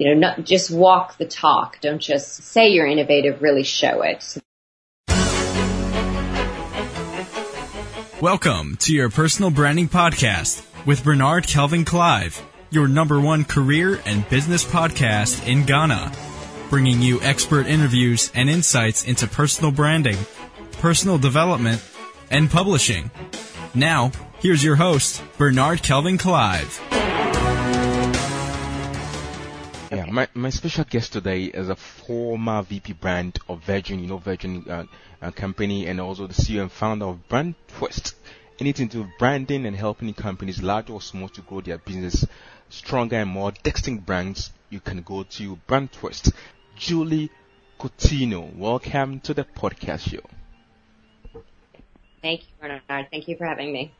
you know, not just walk the talk. Don't just say you're innovative, really show it. Welcome to your personal branding podcast with Bernard Kelvin Clive, your number one career and business podcast in Ghana, bringing you expert interviews and insights into personal branding, personal development, and publishing. Now, here's your host, Bernard Kelvin Clive. My, my special guest today is a former VP brand of Virgin, you know, Virgin uh, uh, company, and also the CEO and founder of Brand Twist. Anything to branding and helping companies, large or small, to grow their business stronger and more distinct brands, you can go to Brand Twist. Julie Cottineau, welcome to the podcast show. Thank you, Bernard. Thank you for having me.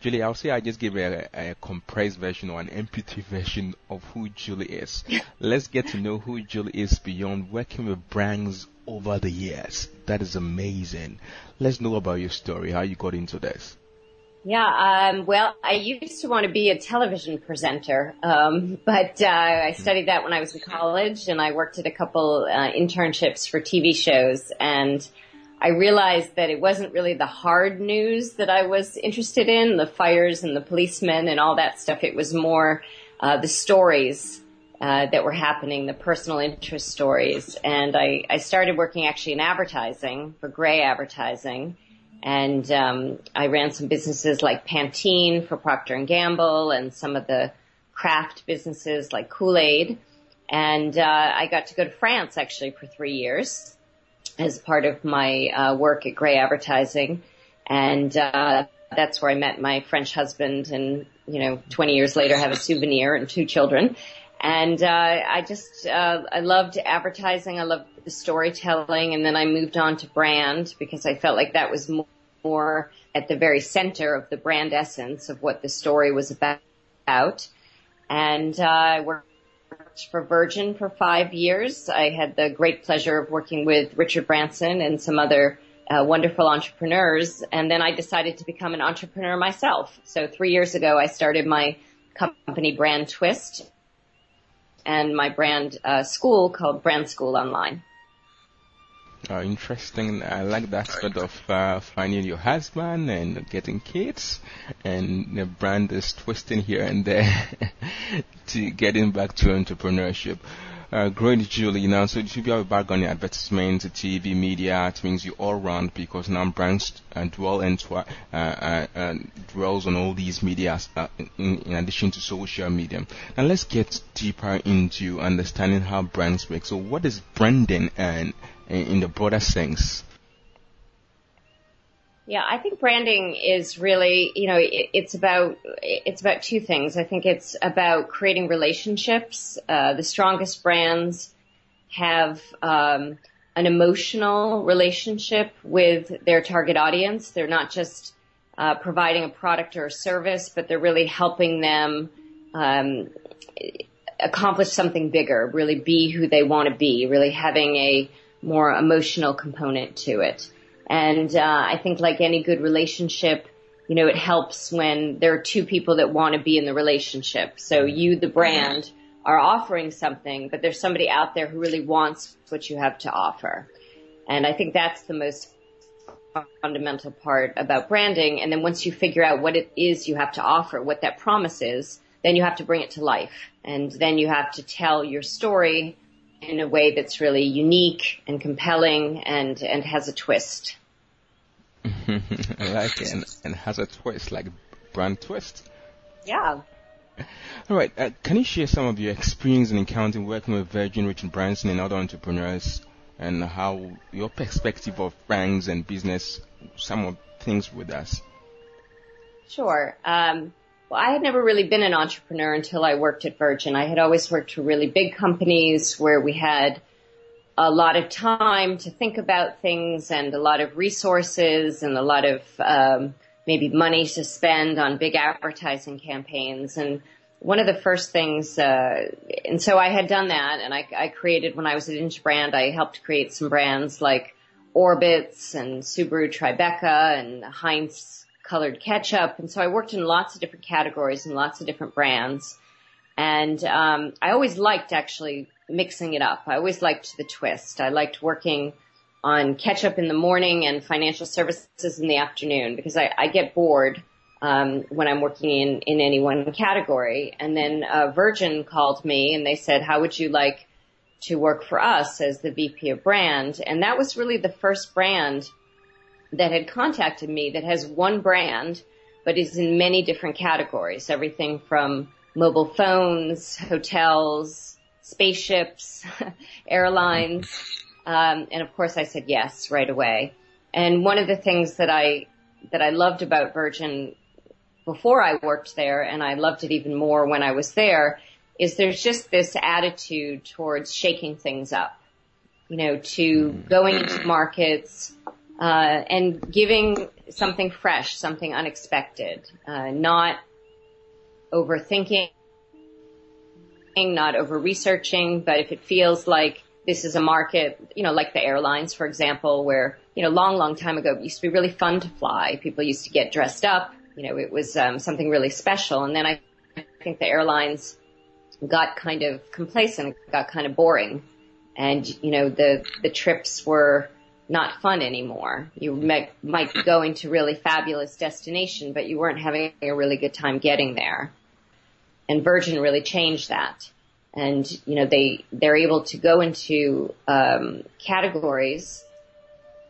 Julie, I'll say I just gave a, a, compressed version or an MP3 version of who Julie is. Let's get to know who Julie is beyond working with brands over the years. That is amazing. Let's know about your story, how you got into this. Yeah, um, well, I used to want to be a television presenter, um, but uh, I studied that when I was in college, and I worked at a couple uh, internships for TV shows, and I realized that it wasn't really the hard news that I was interested in, the fires and the policemen and all that stuff. It was more uh, the stories uh, that were happening, the personal interest stories. And I, I started working actually in advertising for Grey Advertising. And um, I ran some businesses like Pantene for Procter and Gamble, and some of the Kraft businesses like Kool Aid. And uh, I got to go to France actually for three years as part of my uh, work at Grey Advertising, and uh, that's where I met my French husband. And you know, 20 years later, have a souvenir and two children. And uh, I just uh, I loved advertising. I loved the storytelling, and then I moved on to brand because I felt like that was more at the very center of the brand essence of what the story was about. And uh, I worked worked for Virgin for five years. I had the great pleasure of working with Richard Branson and some other uh, wonderful entrepreneurs. And then I decided to become an entrepreneur myself. So three years ago, I started my company Brand Twist and my brand uh, school called Brand School Online. Interesting. I like that sort of uh, finding your husband and getting kids, and the brand is twisting here and there to getting back to entrepreneurship. Uh, great, Julie. Now, so you have a background in advertisement, TV, media. It means you all round because now brands uh, dwell into uh, uh, uh, dwells on all these media uh, in, in, addition to social media. Now, let's get deeper into understanding how brands work. So, what is branding and in the broader sense? Yeah, I think branding is really, you know, it, it's about it's about two things. I think it's about creating relationships. Uh, the strongest brands have um, an emotional relationship with their target audience. They're not just uh, providing a product or a service, but they're really helping them um, accomplish something bigger. Really be who they want to be. Really having a more emotional component to it. And uh, I think like any good relationship, you know, it helps when there are two people that want to be in the relationship. So you, the brand, are offering something, but there's somebody out there who really wants what you have to offer. And I think that's the most fundamental part about branding. And then once you figure out what it is you have to offer, what that promise is, then you have to bring it to life. And then you have to tell your story in a way that's really unique and compelling and, and has a twist. I like it and, and has a twist, like brand twist. Yeah. All right. Uh, can you share some of your experience in encountering working with Virgin, Richard Branson, and other entrepreneurs, and how your perspective of brands and business, some of things with us? Sure. Um, well, I had never really been an entrepreneur until I worked at Virgin. I had always worked for really big companies where we had a lot of time to think about things and a lot of resources and a lot of um, maybe money to spend on big advertising campaigns. And one of the first things, uh, and so I had done that, and I, I created when I was at Interbrand, I helped create some brands like Orbitz and Subaru Tribeca and Heinz colored ketchup. And so I worked in lots of different categories and lots of different brands. And um, I always liked actually mixing it up. I always liked the twist. I liked working on ketchup in the morning and financial services in the afternoon because I, I get bored um, when I'm working in in any one category. And then Virgin called me and they said, "How would you like to work for us as the VP of brand?" And that was really the first brand that had contacted me that has one brand but is in many different categories. Everything from mobile phones, hotels, spaceships, airlines. Um, and of course I said yes right away. And one of the things that I, that I loved about Virgin before I worked there, and I loved it even more when I was there, is there's just this attitude towards shaking things up. You know, to going into markets, uh, and giving something fresh, something unexpected, uh, not overthinking, not over researching, but if it feels like this is a market, you know, like the airlines, for example, where, you know, long, long time ago, it used to be really fun to fly. People used to get dressed up. You know, it was um, something really special. And then I think the airlines got kind of complacent, got kind of boring. And, you know, the, the trips were not fun anymore. You might, might be going to really fabulous destination, but you weren't having a really good time getting there. And Virgin really changed that. And, you know, they, they're able to go into, um, categories,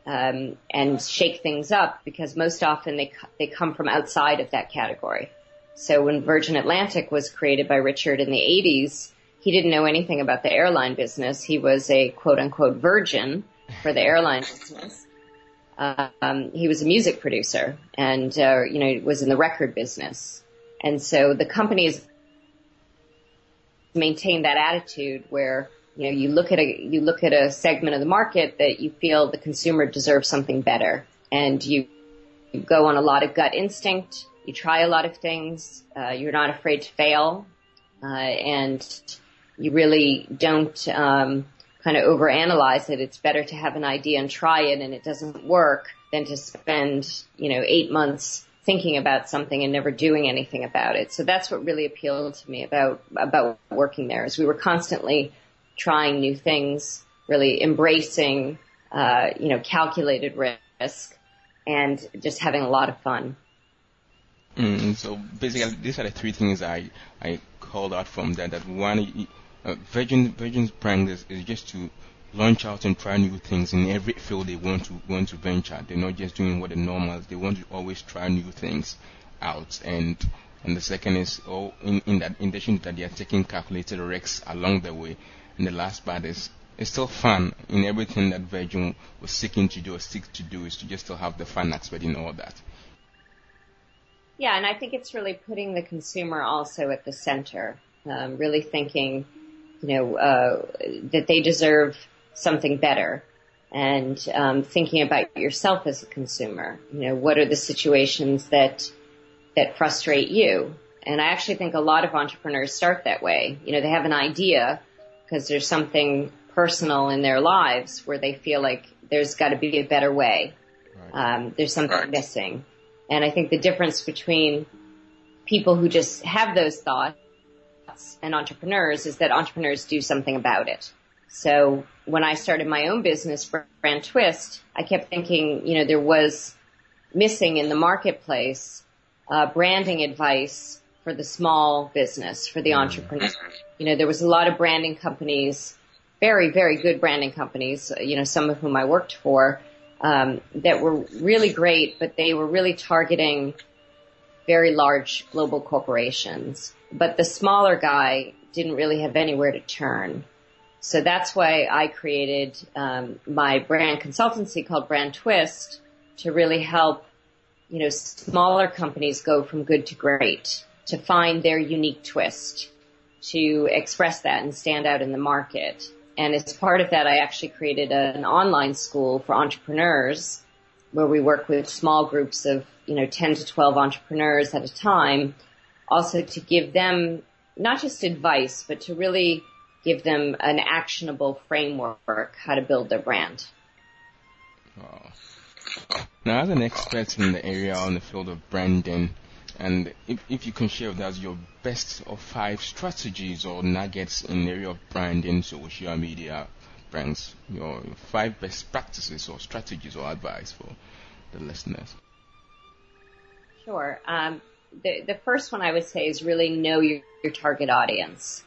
um, and shake things up because most often they, they come from outside of that category. So when Virgin Atlantic was created by Richard in the 80s, he didn't know anything about the airline business. He was a quote unquote virgin for the airline business. Um, he was a music producer and, uh, you know, was in the record business. And so the companies maintain that attitude where, you know, you look at a, you look at a segment of the market that you feel the consumer deserves something better and you, you go on a lot of gut instinct. You try a lot of things. Uh, you're not afraid to fail. Uh, and you really don't, um, kind of overanalyze it. It's better to have an idea and try it and it doesn't work than to spend, you know, eight months thinking about something and never doing anything about it. So that's what really appealed to me about, about working there is we were constantly trying new things, really embracing, uh, you know, calculated risk and just having a lot of fun. Mm, so basically, these are the three things I, I called out from that. That one, uh, Virgin Virgin's brand is, is just to launch out and try new things in every field they want to want to venture. They're not just doing what the normals. They want to always try new things out. And and the second is oh in, in that in addition that they are taking calculated risks along the way. And the last part is it's still fun in everything that Virgin was seeking to do or seek to do is to just still have the fun aspect in all that. Yeah, and I think it's really putting the consumer also at the center. Um, really thinking you know, uh, that they deserve something better and um, thinking about yourself as a consumer. You know, what are the situations that that frustrate you? And I actually think a lot of entrepreneurs start that way. You know, they have an idea because there's something personal in their lives where they feel like there's got to be a better way. Right. Um, there's something right. missing. And I think the difference between people who just have those thoughts and entrepreneurs is that entrepreneurs do something about it. So when I started my own business, Brand Twist, I kept thinking, you know, there was missing in the marketplace uh, branding advice for the small business, for the entrepreneur. You know, there was a lot of branding companies, very, very good branding companies, you know, some of whom I worked for, um, that were really great, but they were really targeting very large global corporations but the smaller guy didn't really have anywhere to turn. So that's why I created um, my brand consultancy called Brand Twist to really help, you know, smaller companies go from good to great, to find their unique twist, to express that and stand out in the market. And as part of that, I actually created a, an online school for entrepreneurs where we work with small groups of, you know, 10 to 12 entrepreneurs at a time also to give them not just advice, but to really give them an actionable framework how to build their brand. Now, as an expert in the area on the field of branding, And if, if you can share with us your best of five strategies or nuggets in the area of branding, social media, brands, your five best practices or strategies or advice for the listeners. Sure. Um, the, the first one I would say is really know your, your target audience.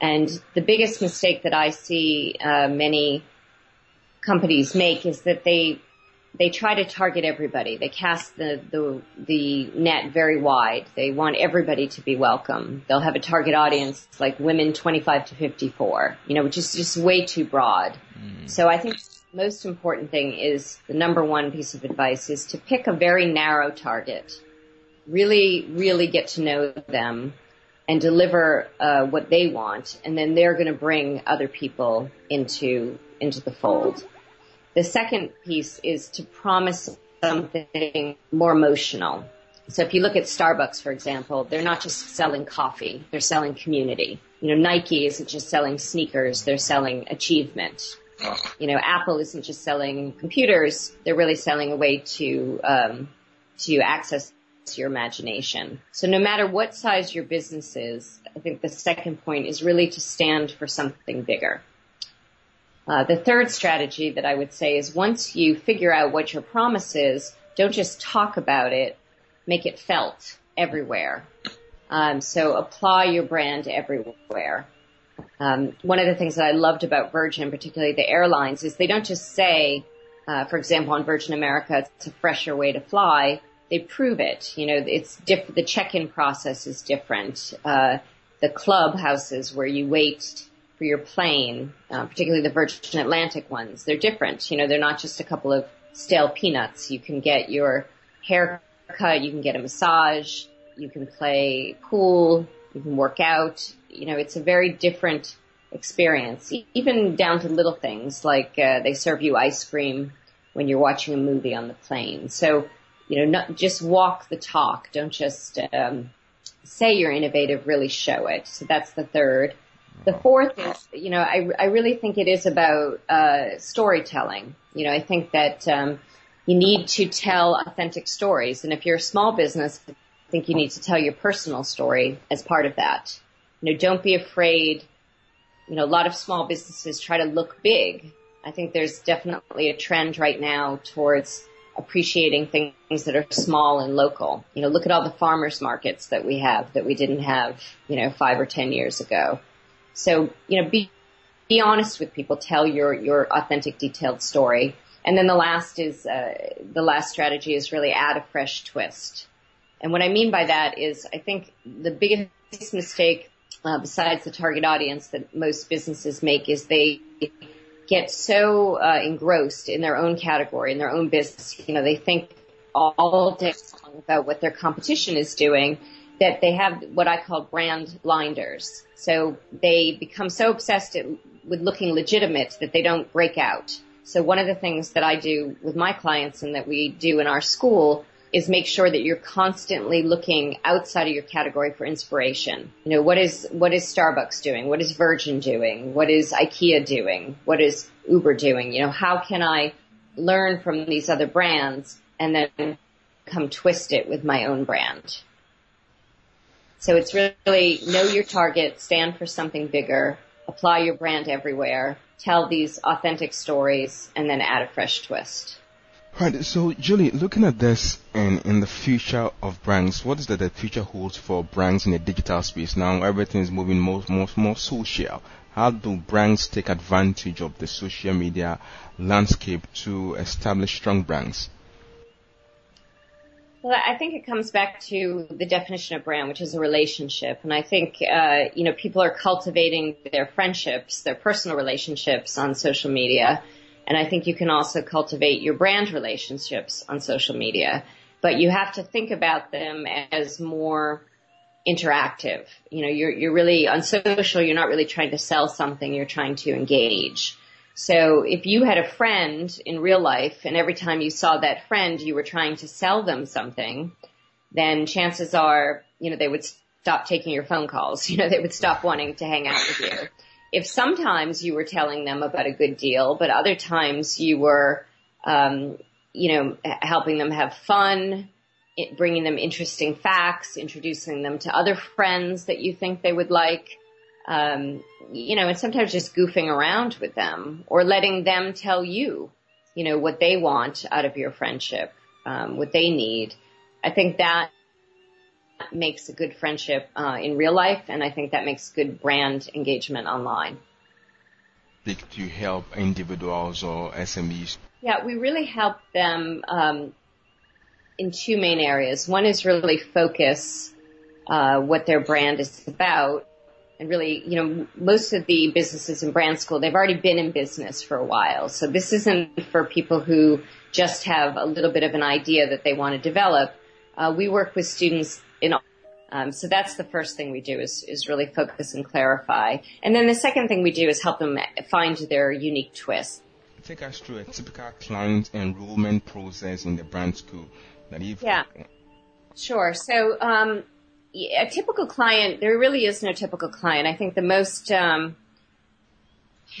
And the biggest mistake that I see uh, many companies make is that they they try to target everybody. They cast the, the, the net very wide. They want everybody to be welcome. They'll have a target audience like women 25 to 54, you know, which is just way too broad. Mm. So I think most important thing is the number one piece of advice is to pick a very narrow target. Really, really get to know them and deliver uh, what they want, and then they're going to bring other people into into the fold. The second piece is to promise something more emotional. So if you look at Starbucks, for example, they're not just selling coffee, they're selling community. You know, Nike isn't just selling sneakers, they're selling achievement. You know, Apple isn't just selling computers, they're really selling a way to, um, to access your imagination. So no matter what size your business is, I think the second point is really to stand for something bigger. Uh, the third strategy that I would say is once you figure out what your promise is, don't just talk about it, make it felt everywhere. Um, so apply your brand everywhere. Um, one of the things that I loved about Virgin, particularly the airlines, is they don't just say, uh, for example, on Virgin America, it's a fresher way to fly. They prove it. You know, it's diff- the check-in process is different. Uh, the clubhouses where you wait for your plane, uh, particularly the Virgin Atlantic ones, they're different. You know, they're not just a couple of stale peanuts. You can get your hair cut, you can get a massage, you can play pool, you can work out. You know, it's a very different experience, even down to little things like uh, they serve you ice cream when you're watching a movie on the plane. So, you know, not just walk the talk. Don't just um, say you're innovative. Really show it. So that's the third. The fourth is, you know, I, I really think it is about uh, storytelling. You know, I think that um, you need to tell authentic stories, and if you're a small business, I think you need to tell your personal story as part of that. You know, don't be afraid. You know, a lot of small businesses try to look big. I think there's definitely a trend right now towards appreciating things that are small and local. You know, look at all the farmers markets that we have that we didn't have, you know, five or ten years ago. So, you know, be, be honest with people, tell your, your authentic, detailed story. And then the last is, uh, the last strategy is really add a fresh twist. And what I mean by that is I think the biggest mistake, uh, besides the target audience that most businesses make is they get so uh, engrossed in their own category, in their own business. You know, they think all day long about what their competition is doing that they have what I call brand blinders. So they become so obsessed with looking legitimate that they don't break out. So one of the things that I do with my clients and that we do in our school is make sure that you're constantly looking outside of your category for inspiration. You know, what is, what is Starbucks doing? What is Virgin doing? What is IKEA doing? What is Uber doing? You know, how can I learn from these other brands and then come twist it with my own brand? So it's really know your target, stand for something bigger, apply your brand everywhere, tell these authentic stories, and then add a fresh twist. Right. So, Julie, looking at this and in the future of brands, what is that the future holds for brands in the digital space? Now, everything is moving more, more, more social. How do brands take advantage of the social media landscape to establish strong brands? Well, I think it comes back to the definition of brand, which is a relationship. And I think, uh, you know, people are cultivating their friendships, their personal relationships on social media. And I think you can also cultivate your brand relationships on social media. But you have to think about them as more interactive. You know, you're, you're really on social, you're not really trying to sell something, you're trying to engage. So if you had a friend in real life and every time you saw that friend you were trying to sell them something, then chances are, you know, they would stop taking your phone calls. You know, they would stop wanting to hang out with you. If sometimes you were telling them about a good deal, but other times you were, um, you know, helping them have fun, bringing them interesting facts, introducing them to other friends that you think they would like, um, you know, and sometimes just goofing around with them or letting them tell you, you know, what they want out of your friendship, um, what they need. I think that makes a good friendship uh, in real life, and I think that makes good brand engagement online. To help individuals or SMEs? Yeah, we really help them um, in two main areas. One is really focus uh, what their brand is about, and really, you know, most of the businesses in brand school they've already been in business for a while, so this isn't for people who just have a little bit of an idea that they want to develop. Uh, we work with students in um, so that's the first thing we do is, is really focus and clarify. And then the second thing we do is help them find their unique twist. Take us through a typical client enrollment process in the brand school. That you've yeah, sure. So um, a typical client, there really is no typical client. I think the most um,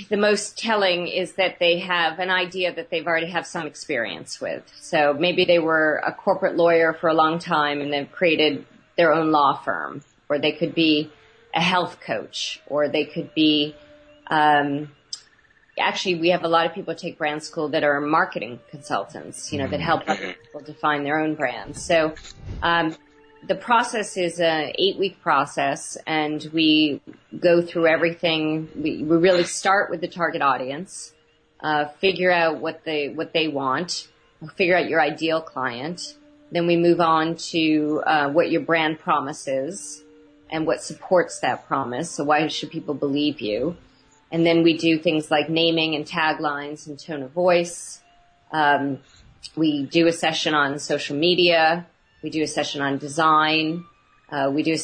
the most telling is that they have an idea that they've already have some experience with. So maybe they were a corporate lawyer for a long time and they've created their own law firm, or they could be a health coach, or they could be, um, actually we have a lot of people take brand school that are marketing consultants, you know, that help other people define their own brands. So, um, the process is a eight week process and we go through everything. We, we really start with the target audience, uh, figure out what they, what they want, figure out your ideal client, then we move on to uh, what your brand promise is and what supports that promise. So why should people believe you? And then we do things like naming and taglines and tone of voice. Um, we do a session on social media. We do a session on design. Uh, we do a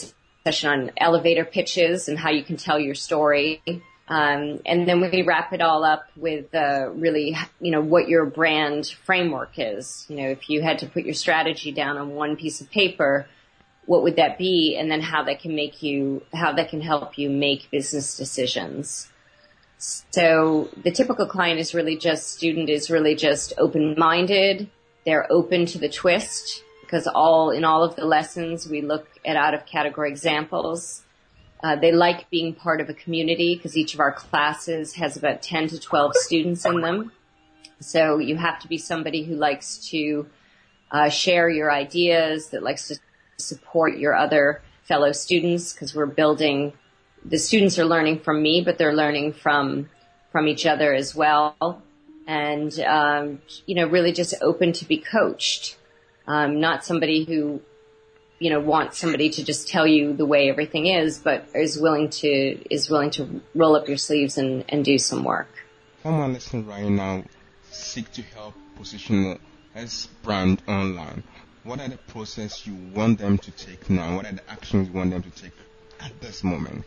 session on elevator pitches and how you can tell your story. Um, and then we wrap it all up with uh, really, you know, what your brand framework is. You know, if you had to put your strategy down on one piece of paper, what would that be? And then how that can make you, how that can help you make business decisions. So the typical client is really just, student is really just open-minded. They're open to the twist because all, in all of the lessons we look at out of category examples uh, they like being part of a community because each of our classes has about 10 to 12 students in them. So you have to be somebody who likes to uh, share your ideas, that likes to support your other fellow students because we're building. The students are learning from me, but they're learning from from each other as well, and um, you know, really just open to be coached. Um, not somebody who you know, want somebody to just tell you the way everything is, but is willing to, is willing to roll up your sleeves and, and do some work. Someone listening right now seek to help position as brand online. What are the process you want them to take now? What are the actions you want them to take at this moment?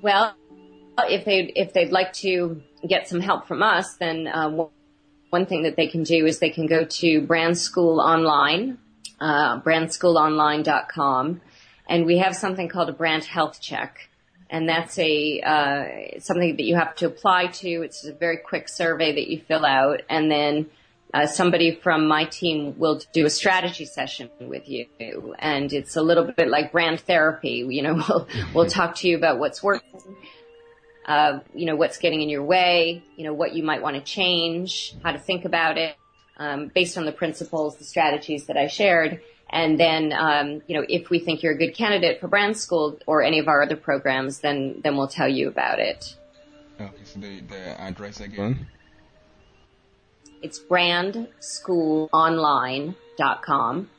Well, if they if they'd like to get some help from us, then uh, one thing that they can do is they can go to Brand School Online uh, brandschoolonline.com, and we have something called a brand health check. And that's a uh, something that you have to apply to. It's a very quick survey that you fill out, and then uh, somebody from my team will do a strategy session with you, and it's a little bit like brand therapy. You know, we'll we'll talk to you about what's working, uh, you know, what's getting in your way, you know, what you might want to change, how to think about it, um, based on the principles, the strategies that I shared. And then, um, you know, if we think you're a good candidate for brand school or any of our other programs, then then we'll tell you about it. Okay, so the, the address again? It's brandschoolonline.com.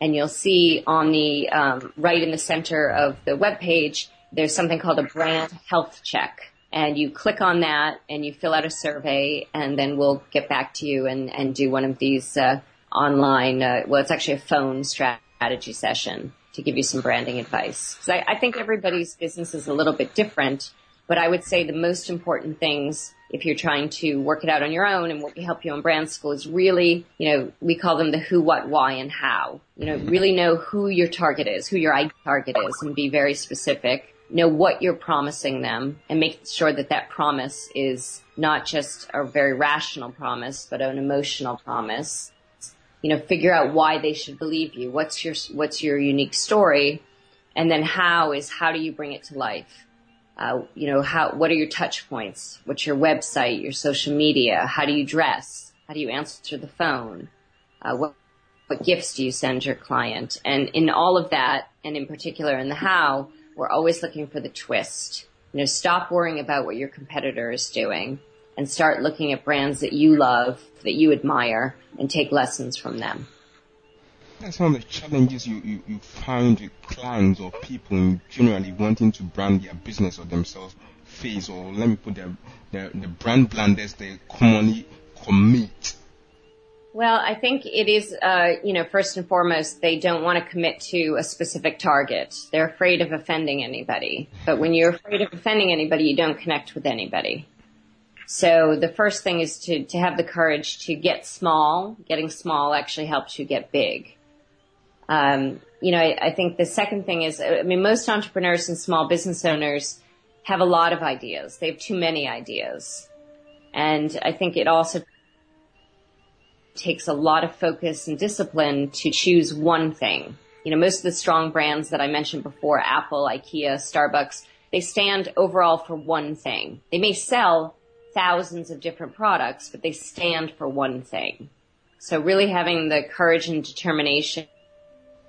And you'll see on the um, right in the center of the web page, there's something called a brand health check and you click on that and you fill out a survey and then we'll get back to you and, and do one of these uh, online, uh, well, it's actually a phone strategy session to give you some branding advice. Because I, I think everybody's business is a little bit different, but I would say the most important things if you're trying to work it out on your own and what we help you on brand school is really, you know, we call them the who, what, why, and how. You know, really know who your target is, who your target is and be very specific know what you're promising them and make sure that that promise is not just a very rational promise, but an emotional promise. you know, figure out why they should believe you. What's your, what's your unique story? And then how is, how do you bring it to life? Uh, you know, how, what are your touch points? What's your website, your social media? How do you dress? How do you answer the phone? Uh, what, what gifts do you send your client? And in all of that, and in particular in the how, we're always looking for the twist. You know, stop worrying about what your competitor is doing and start looking at brands that you love, that you admire, and take lessons from them. That's one of the challenges you, you, you find with clients or people generally wanting to brand their business or themselves face, or let me put the, the, the brand blunders they commonly commit. Well, I think it is, uh, you know, first and foremost, they don't want to commit to a specific target. They're afraid of offending anybody. But when you're afraid of offending anybody, you don't connect with anybody. So the first thing is to, to have the courage to get small. Getting small actually helps you get big. Um, you know, I, I think the second thing is, I mean, most entrepreneurs and small business owners have a lot of ideas. They have too many ideas. And I think it also takes a lot of focus and discipline to choose one thing. You know, most of the strong brands that I mentioned before, Apple, IKEA, Starbucks, they stand overall for one thing. They may sell thousands of different products, but they stand for one thing. So really having the courage and determination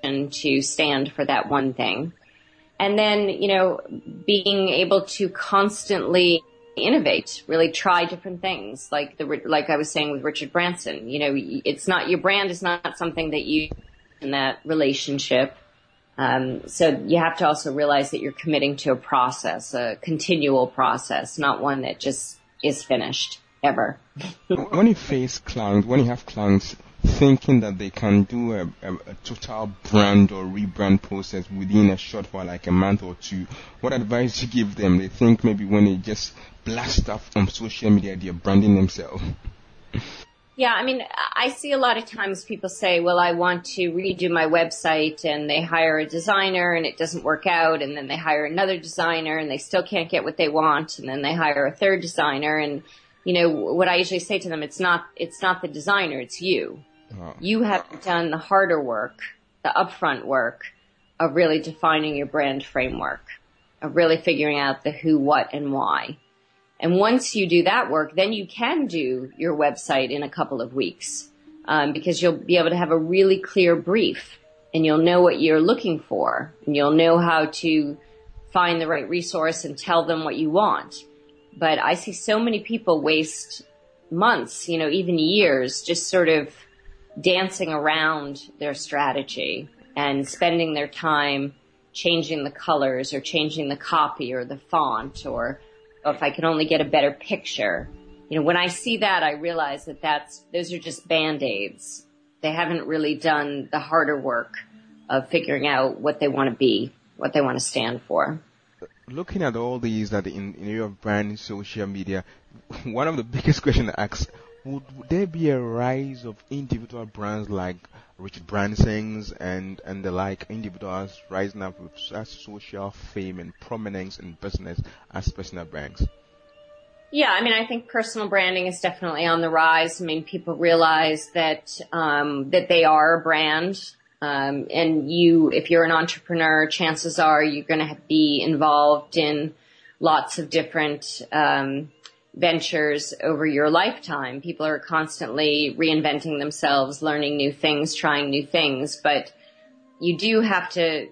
to stand for that one thing. And then, you know, being able to constantly innovate, really try different things. Like the, like I was saying with Richard Branson, you know, it's not, your brand is not something that you in that relationship. Um, so you have to also realize that you're committing to a process, a continual process, not one that just is finished ever. when you face clients, when you have clients thinking that they can do a, a, a, total brand or rebrand process within a short while, like a month or two, what advice do you give them? They think maybe when they just blast stuff on social media, they're branding themselves. Yeah, I mean, I see a lot of times people say, well, I want to redo my website and they hire a designer and it doesn't work out and then they hire another designer and they still can't get what they want and then they hire a third designer and, you know, what I usually say to them, it's not, it's not the designer, it's you. Oh. You have done the harder work, the upfront work of really defining your brand framework, of really figuring out the who, what, and why. And once you do that work, then you can do your website in a couple of weeks um, because you'll be able to have a really clear brief and you'll know what you're looking for and you'll know how to find the right resource and tell them what you want. But I see so many people waste months, you know, even years just sort of dancing around their strategy and spending their time changing the colors or changing the copy or the font or if I can only get a better picture. You know, when I see that, I realize that that's, those are just band-aids. They haven't really done the harder work of figuring out what they want to be, what they want to stand for. Looking at all these that in, in of brand social media, one of the biggest questions I ask would, there be a rise of individual brands like Richard Branson's and, and the like individuals rising up with such social fame and prominence in business as personal brands? Yeah, I mean, I think personal branding is definitely on the rise. I mean, people realize that um, that they are a brand, um, and you, if you're an entrepreneur, chances are you're going to be involved in lots of different um, ventures over your lifetime. People are constantly reinventing themselves, learning new things, trying new things, but you do have to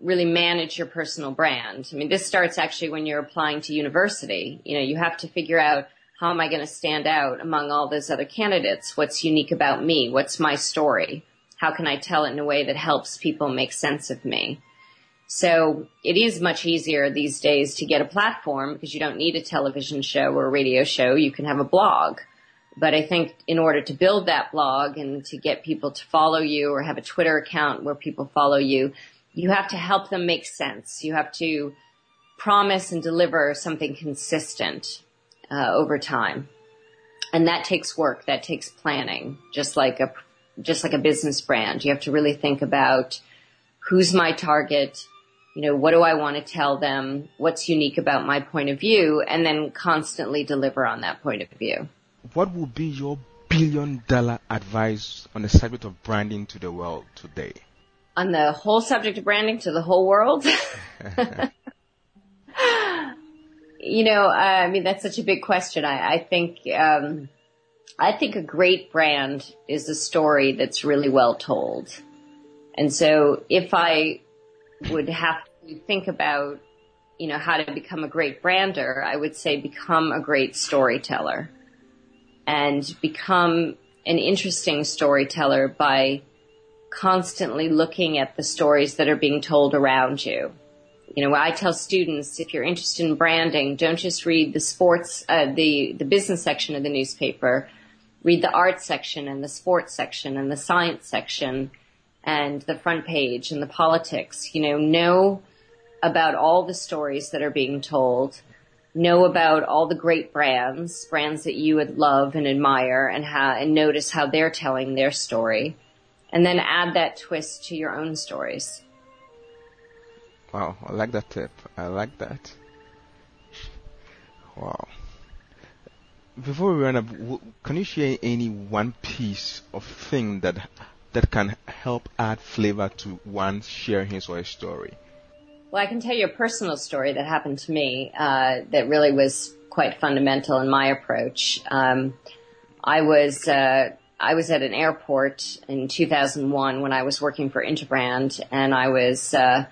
really manage your personal brand. I mean, this starts actually when you're applying to university. You know, you have to figure out how am I going to stand out among all those other candidates? What's unique about me? What's my story? How can I tell it in a way that helps people make sense of me? So it is much easier these days to get a platform because you don't need a television show or a radio show. You can have a blog. But I think in order to build that blog and to get people to follow you or have a Twitter account where people follow you, you have to help them make sense. You have to promise and deliver something consistent uh, over time. And that takes work. That takes planning, just like a, just like a business brand. You have to really think about who's my target, you know, what do I want to tell them? What's unique about my point of view? And then constantly deliver on that point of view. What would be your billion dollar advice on the subject of branding to the world today? On the whole subject of branding to the whole world? you know, I mean, that's such a big question. I, I think, um, I think a great brand is a story that's really well told. And so if I would have to think about, you know, how to become a great brander, I would say become a great storyteller and become an interesting storyteller by constantly looking at the stories that are being told around you. You know, I tell students, if you're interested in branding, don't just read the sports, uh, the, the business section of the newspaper. Read the art section and the sports section and the science section and the front page and the politics. You know, know about all the stories that are being told. Know about all the great brands, brands that you would love and admire and how, and notice how they're telling their story. And then add that twist to your own stories. Wow, I like that tip. I like that. Wow. Before we run up, can you share any one piece of thing that that can help add flavor to one sharing his or her story? Well, I can tell you a personal story that happened to me uh, that really was quite fundamental in my approach. Um, I was uh, I was at an airport in 2001 when I was working for Interbrand, and I was uh,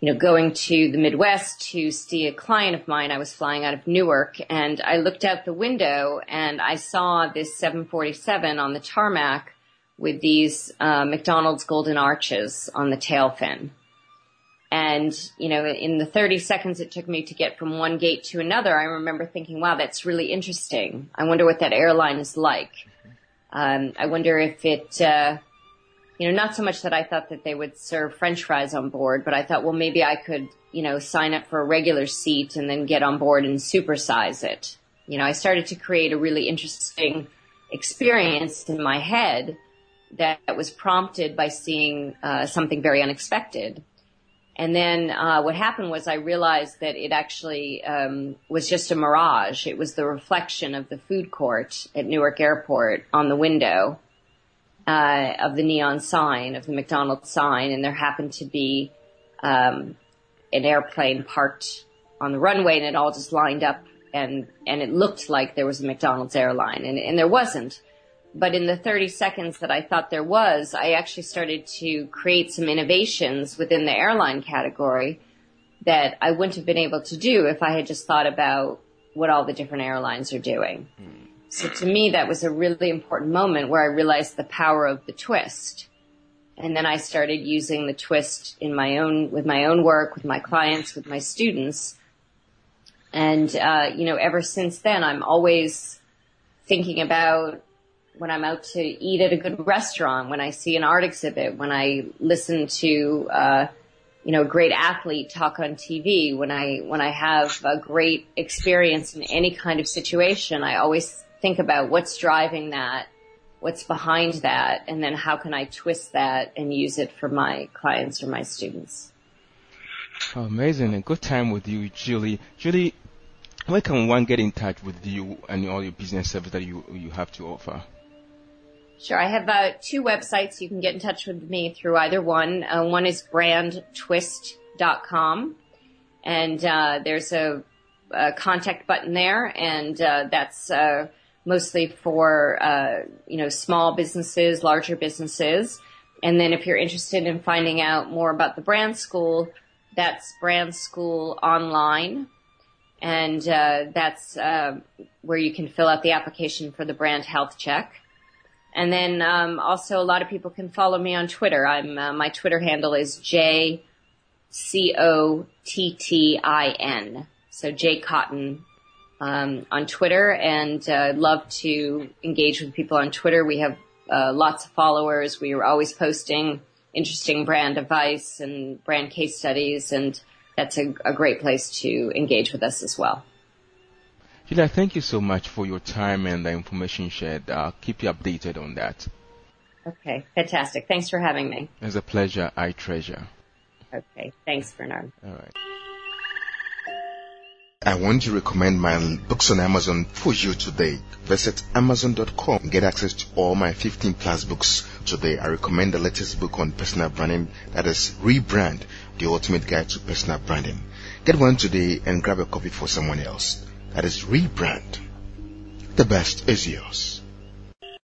you know, going to the Midwest to see a client of mine. I was flying out of Newark and I looked out the window and I saw this 747 on the tarmac with these uh, McDonald's golden arches on the tail fin. And, you know, in the 30 seconds it took me to get from one gate to another, I remember thinking, wow, that's really interesting. I wonder what that airline is like. Um, I wonder if it, uh, you know, not so much that I thought that they would serve french fries on board, but I thought, well, maybe I could, you know, sign up for a regular seat and then get on board and supersize it. You know, I started to create a really interesting experience in my head that was prompted by seeing uh, something very unexpected. And then uh, what happened was I realized that it actually um, was just a mirage. It was the reflection of the food court at Newark Airport on the window uh, of the neon sign of the McDonald's sign, and there happened to be um, an airplane parked on the runway, and it all just lined up, and and it looked like there was a McDonald's airline, and and there wasn't. But in the 30 seconds that I thought there was, I actually started to create some innovations within the airline category that I wouldn't have been able to do if I had just thought about what all the different airlines are doing. Mm. So to me, that was a really important moment where I realized the power of the twist. And then I started using the twist in my own, with my own work, with my clients, with my students. And, uh, you know, ever since then, I'm always thinking about when I'm out to eat at a good restaurant, when I see an art exhibit, when I listen to, uh, you know, a great athlete talk on TV, when I, when I have a great experience in any kind of situation, I always think about what's driving that, what's behind that, and then how can I twist that and use it for my clients or my students. Oh, amazing. A good time with you, Julie. Julie, where can one get in touch with you and all your business service that you, you have to offer? Sure. I have uh, two websites. You can get in touch with me through either one. Uh, one is brandtwist.com and uh, there's a, a, contact button there and uh, that's uh, mostly for, uh, you know, small businesses, larger businesses. And then if you're interested in finding out more about the brand school, that's brand school online. And, uh, that's, uh, where you can fill out the application for the brand health check. And then, um, also a lot of people can follow me on Twitter. I'm, uh, my Twitter handle is J C O T T I N. So J Cotton um, on Twitter, and uh, love to engage with people on Twitter. We have uh, lots of followers. We are always posting interesting brand advice and brand case studies, and that's a, a great place to engage with us as well. Julia, thank you so much for your time and the information shared. I'll keep you updated on that. Okay, fantastic. Thanks for having me. It's a pleasure. I treasure. Okay, thanks, Bernard. All right. I want to recommend my books on Amazon for you today. Visit Amazon.com and get access to all my 15 plus books today. I recommend the latest book on personal branding that is Rebrand, the ultimate guide to personal branding. Get one today and grab a copy for someone else. That is Rebrand. The best is yours.